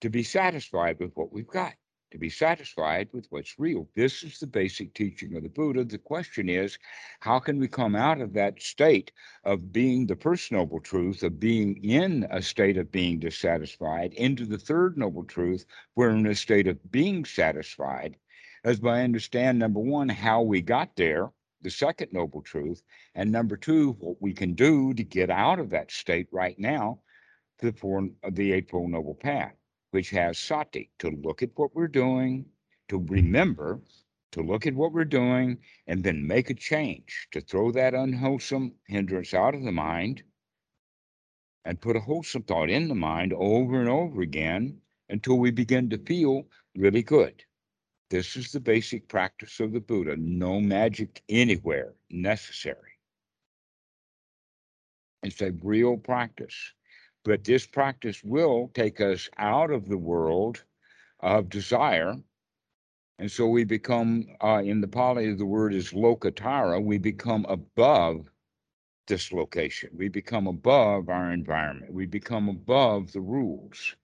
to be satisfied with what we've got to be satisfied with what's real. This is the basic teaching of the Buddha. The question is, how can we come out of that state of being the first noble truth, of being in a state of being dissatisfied, into the third noble truth, we're in a state of being satisfied, as by understand number one, how we got there, the second noble truth, and number two, what we can do to get out of that state right now, the four, the eightfold noble path which has sati to look at what we're doing, to mm-hmm. remember, to look at what we're doing and then make a change to throw that unwholesome hindrance out of the mind and put a wholesome thought in the mind over and over again until we begin to feel really good. This is the basic practice of the Buddha. No magic anywhere necessary. It's a real practice. But this practice will take us out of the world of desire. And so we become, uh, in the Pali, the word is lokuttara, we become above dislocation. We become above our environment. We become above the rules.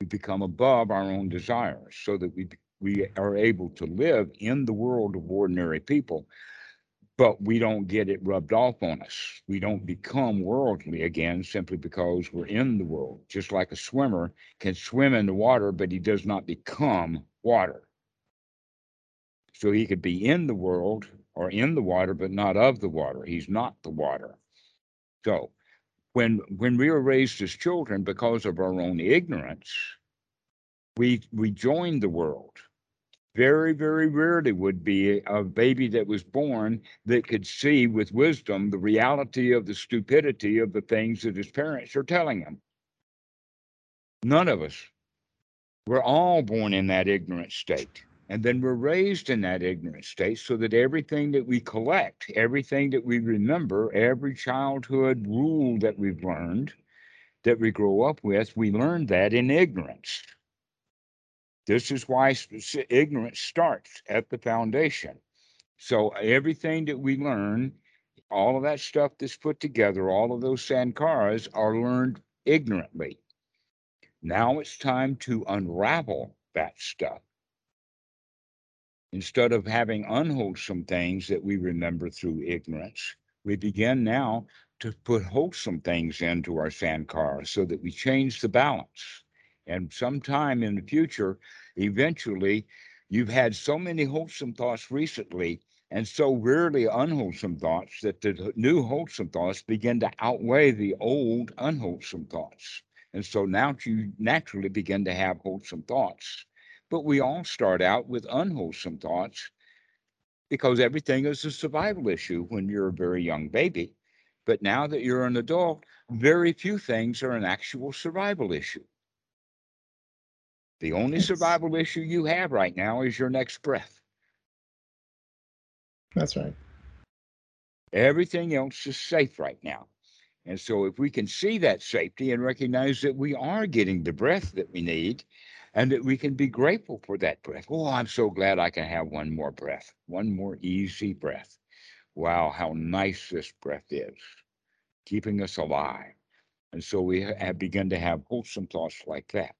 We become above our own desires so that we, we are able to live in the world of ordinary people, but we don't get it rubbed off on us. We don't become worldly again simply because we're in the world. Just like a swimmer can swim in the water, but he does not become water. So he could be in the world or in the water, but not of the water. He's not the water. So when when we were raised as children because of our own ignorance, we we joined the world. Very, very rarely would be a baby that was born that could see with wisdom the reality of the stupidity of the things that his parents are telling him. None of us. We're all born in that ignorant state. And then we're raised in that ignorant state so that everything that we collect, everything that we remember, every childhood rule that we've learned, that we grow up with, we learn that in ignorance. This is why ignorance starts at the foundation. So everything that we learn, all of that stuff that's put together, all of those sankharas are learned ignorantly. Now it's time to unravel that stuff Instead of having unwholesome things that we remember through ignorance, we begin now to put wholesome things into our sankhara so that we change the balance. And sometime in the future, eventually, you've had so many wholesome thoughts recently and so rarely unwholesome thoughts that the new wholesome thoughts begin to outweigh the old unwholesome thoughts. And so now you naturally begin to have wholesome thoughts. But we all start out with unwholesome thoughts because everything is a survival issue when you're a very young baby. But now that you're an adult, very few things are an actual survival issue. The only survival issue you have right now is your next breath. That's right. Everything else is safe right now. And so, if we can see that safety and recognize that we are getting the breath that we need, and that we can be grateful for that breath. Oh, I'm so glad I can have one more breath, one more easy breath. Wow, how nice this breath is, keeping us alive. And so we have begun to have wholesome thoughts like that.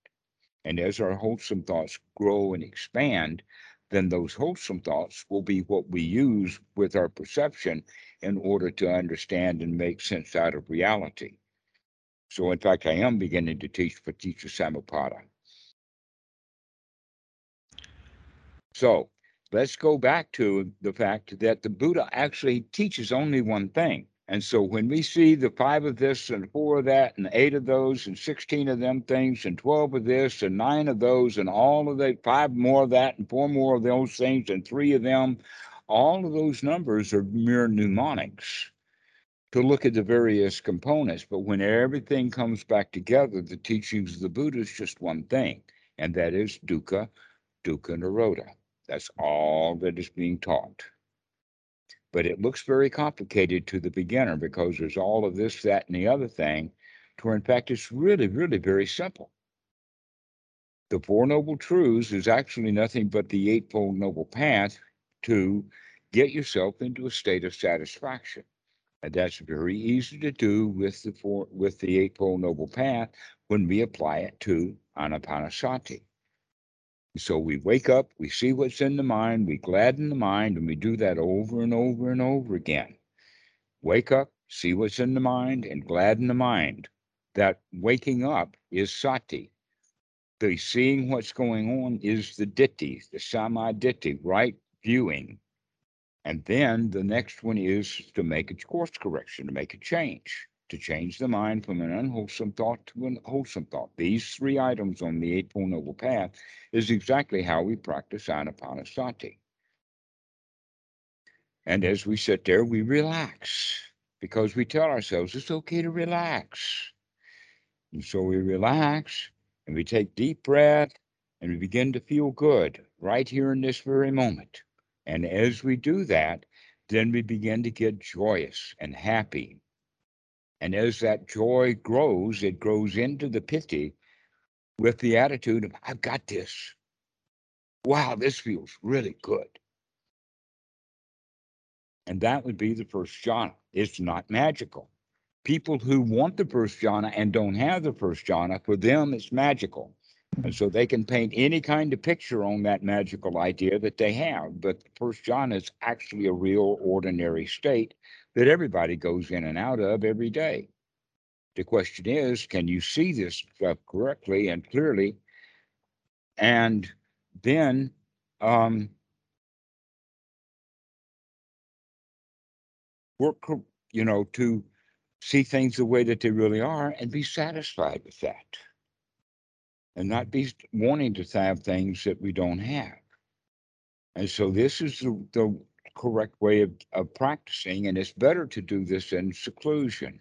And as our wholesome thoughts grow and expand, then those wholesome thoughts will be what we use with our perception in order to understand and make sense out of reality. So, in fact, I am beginning to teach Paticca Samuppada. So let's go back to the fact that the Buddha actually teaches only one thing. And so when we see the five of this and four of that and eight of those and 16 of them things and 12 of this and nine of those and all of the five more of that and four more of those things and three of them, all of those numbers are mere mnemonics to look at the various components. But when everything comes back together, the teachings of the Buddha is just one thing, and that is dukkha, dukkha nirodha. That's all that is being taught. But it looks very complicated to the beginner because there's all of this, that, and the other thing, to where in fact it's really, really very simple. The Four Noble Truths is actually nothing but the Eightfold Noble Path to get yourself into a state of satisfaction. And that's very easy to do with the four, with the Eightfold Noble Path when we apply it to Anapanasati. So we wake up, we see what's in the mind, we gladden the mind, and we do that over and over and over again. Wake up, see what's in the mind, and gladden the mind. That waking up is sati. The seeing what's going on is the ditthi, the samadhi, right viewing. And then the next one is to make a course correction, to make a change to change the mind from an unwholesome thought to a wholesome thought. These three items on the Eightfold Noble Path is exactly how we practice Anapanasati. And as we sit there, we relax because we tell ourselves it's okay to relax. And so we relax and we take deep breath and we begin to feel good right here in this very moment. And as we do that, then we begin to get joyous and happy. And as that joy grows, it grows into the piti with the attitude of, I've got this. Wow, this feels really good. And that would be the first jhana. It's not magical. People who want the first jhana and don't have the first jhana, for them, it's magical. And so they can paint any kind of picture on that magical idea that they have. But first jhana is actually a real ordinary state that everybody goes in and out of every day. The question is, can you see this stuff correctly and clearly? And then um, work, you know, to see things the way that they really are and be satisfied with that and not be wanting to have things that we don't have. And so this is the, the correct way of, of practicing, and it's better to do this in seclusion.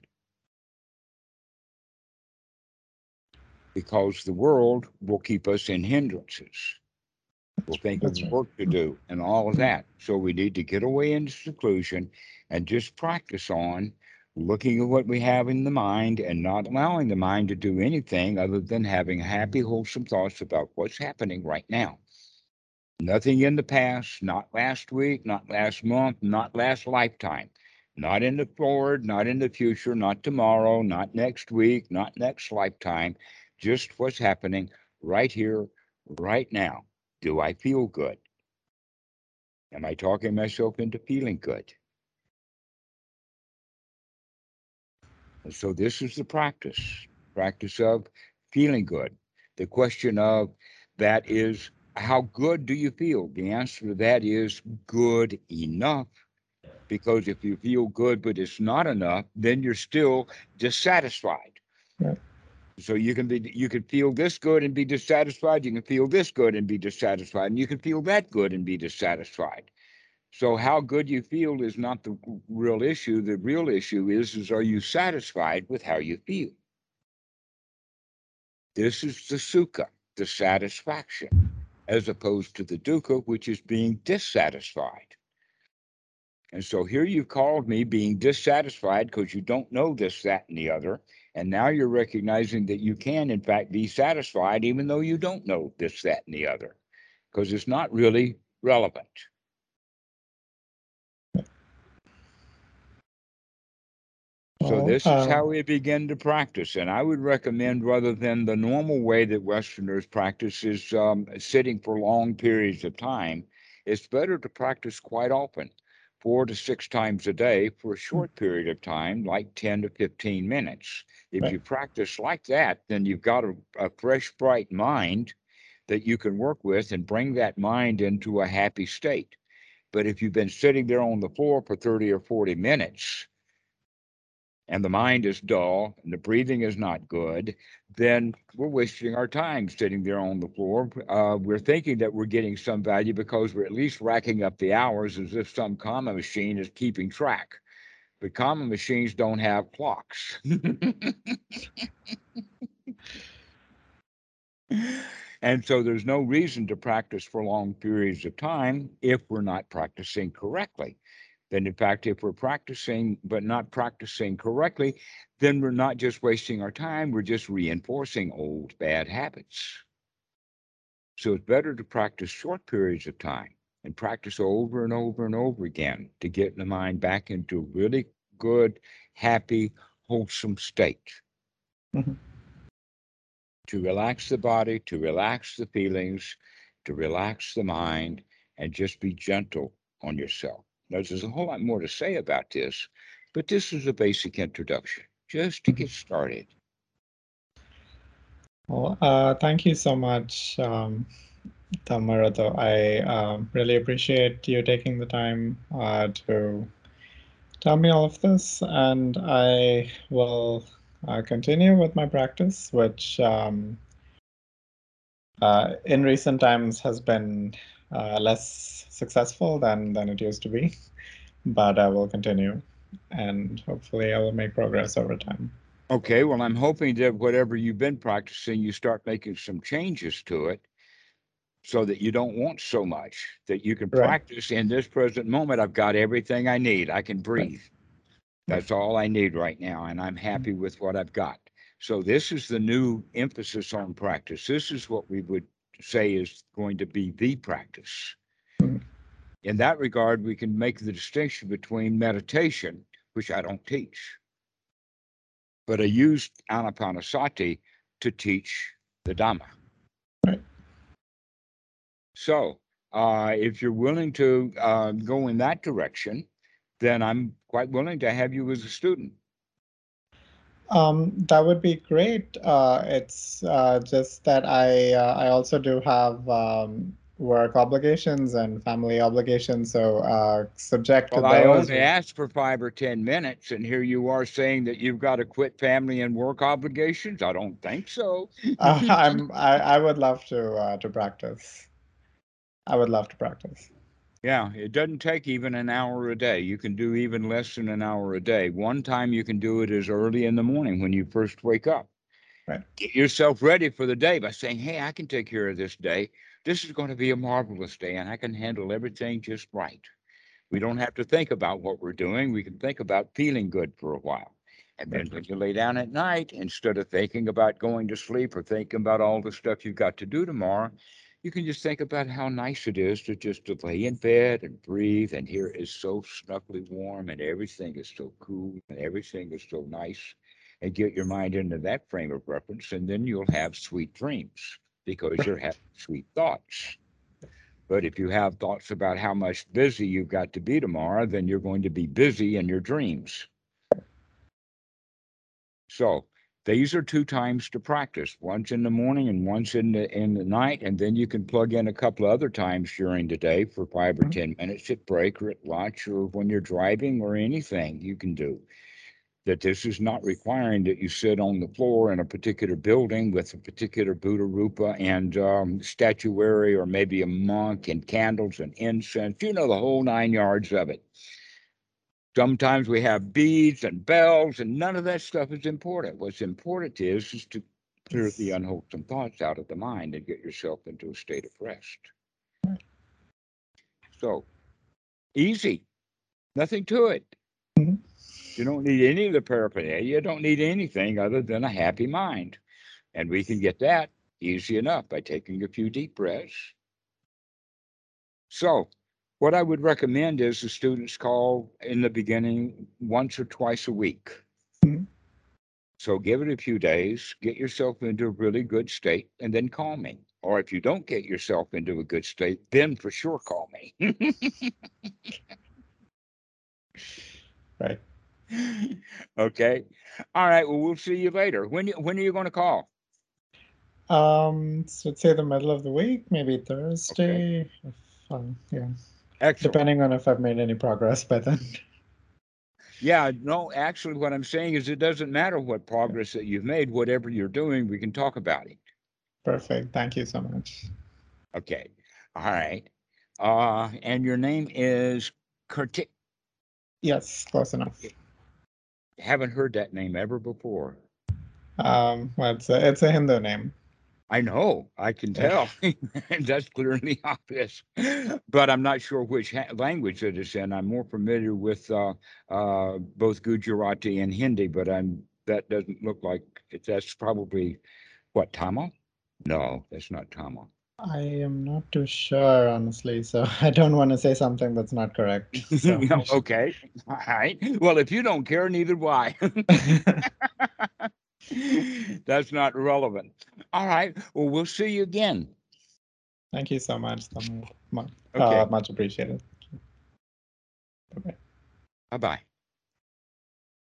Because the world will keep us in hindrances. We'll think of right. work to do and all of that. So we need to get away into seclusion and just practice on looking at what we have in the mind and not allowing the mind to do anything other than having happy, wholesome thoughts about what's happening right now. Nothing in the past, not last week, not last month, not last lifetime, not in the forward, not in the future, not tomorrow, not next week, not next lifetime, just what's happening right here, right now. Do I feel good? Am I talking myself into feeling good? And so this is the practice, practice of feeling good. The question of that is how good do you feel? The answer to that is good enough. Because if you feel good but it's not enough, then you're still dissatisfied. Yeah. So you can be you can feel this good and be dissatisfied. You can feel this good and be dissatisfied, and you can feel that good and be dissatisfied. So how good you feel is not the real issue. The real issue is, is are you satisfied with how you feel? This is the sukha, the satisfaction, as opposed to the dukkha, which is being dissatisfied. And so here you called me being dissatisfied because you don't know this, that, and the other. And now you're recognizing that you can, in fact, be satisfied even though you don't know this, that, and the other, because it's not really relevant. So this is um, how we begin to practice, and I would recommend rather than the normal way that Westerners practice is um, sitting for long periods of time, it's better to practice quite often, four to six times a day for a short period of time, like 10 to 15 minutes. If Right. you practice like that, then you've got a, a fresh, bright mind that you can work with and bring that mind into a happy state. But if you've been sitting there on the floor for 30 or 40 minutes, and the mind is dull and the breathing is not good, then we're wasting our time sitting there on the floor. Uh, we're thinking that we're getting some value because we're at least racking up the hours as if some karma machine is keeping track. But karma machines don't have clocks. <laughs> and so there's no reason to practice for long periods of time if we're not practicing correctly then in fact if we're practicing but not practicing correctly then we're not just wasting our time we're just reinforcing old bad habits. So it's better to practice short periods of time and practice over and over and over again to get the mind back into a really good happy wholesome state. Mhm. to relax the body to relax the feelings to relax the mind and just be gentle on yourself now, there's a whole lot more to say about this, but this is a basic introduction just to get started. Well, uh, thank you so much, um, Dhammarato. I um, really appreciate you taking the time uh, to tell me all of this, and I will uh, continue with my practice, which um, uh, in recent times has been uh, less successful than than it used to be. but I will continue, and hopefully I will make progress over time. Okay, well, I'm hoping that whatever you've been practicing, you start making some changes to it so that you don't want so much, that you can Right. practice in this present moment. I've got everything I need. I can breathe. That's all I need right now, and I'm happy with what I've got. So this is the new emphasis on practice. This is what we would say is going to be the practice. Mhm. In that regard, we can make the distinction between meditation, which I don't teach, but I used Anapanasati to teach the Dhamma. Right. So, uh, if you're willing to uh, go in that direction, then I'm quite willing to have you as a student. Um, that would be great. Uh, it's uh, just that I uh, I also do have um, work obligations and family obligations, so uh, subject to Well, I only asked for five or 10 minutes, and here you are saying that you've got to quit family and work obligations. I don't think so. Uh, <laughs> I'm <laughs> I, I would love to uh, to practice. I would love to practice. Yeah, it doesn't take even an hour a day. You can do even less than an hour a day. One time you can do it is early in the morning when you first wake up. Right. Get yourself ready for the day by saying, Hey, I can take care of this day. This is going to be a marvelous day, and I can handle everything just right. We don't have to think about what we're doing. We can think about feeling good for a while. And then when you lay down at night, instead of thinking about going to sleep or thinking about all the stuff you've got to do tomorrow, you can just think about how nice it is to just to lay in bed and breathe. And here is so snuggly warm, and everything is so cool, and everything is so nice. And get your mind into that frame of reference, and then you'll have sweet dreams because you're having sweet thoughts. But if you have thoughts about how much busy you've got to be tomorrow, then you're going to be busy in your dreams. So these are two times to practice. One's in the morning and one's in the in the night, and then you can plug in a couple of other times during the day for five or Mhm. ten minutes at break or at lunch or when you're driving or anything you can do. That this is not requiring that you sit on the floor in a particular building with a particular Buddha Rupa and um, statuary or maybe a monk and candles and incense, you know, the whole nine yards of it. Sometimes we have beads and bells, and none of that stuff is important. What's important is, is to clear the unwholesome thoughts out of the mind and get yourself into a state of rest. So easy, nothing to it. Mhm. You don't need any of the paraphernalia. You don't need anything other than a happy mind. And we can get that easy enough by taking a few deep breaths. So, what I would recommend is the students call in the beginning once or twice a week. Mhm. So, give it a few days, get yourself into a really good state, and then call me. Or if you don't get yourself into a good state, then for sure call me. Right. <laughs> okay. All right. Well, we'll see you later. When you, when are you going to call? Um, so let's say the middle of the week, maybe Thursday. If, um, yeah, Excellent. depending on if I've made any progress by then. Yeah. No, actually, what I'm saying is it doesn't matter what progress that you've made. Whatever you're doing, we can talk about it. Perfect. Thank you so much. Okay. All right. Uh, and your name is Karthik. Yes, close enough. Haven't heard that name ever before. Um, well, it's a, it's a Hindu name. I know, I can tell. <laughs> That's clearly <laughs> obvious. But I'm not sure which ha- language it is in. I'm more familiar with uh, uh, both Gujarati and Hindi, but I'm that doesn't look like it. That's probably what Tamil? No, that's not Tamil. I am not too sure, honestly, so <laughs> I don't want to say something that's not correct. So okay. All right. Well, if you don't care, neither do I. <laughs> That's not relevant. All right. Well, we'll see you again. Thank you so much. Tamil. Mu- Okay. Uh, much appreciated. Okay. Bye bye.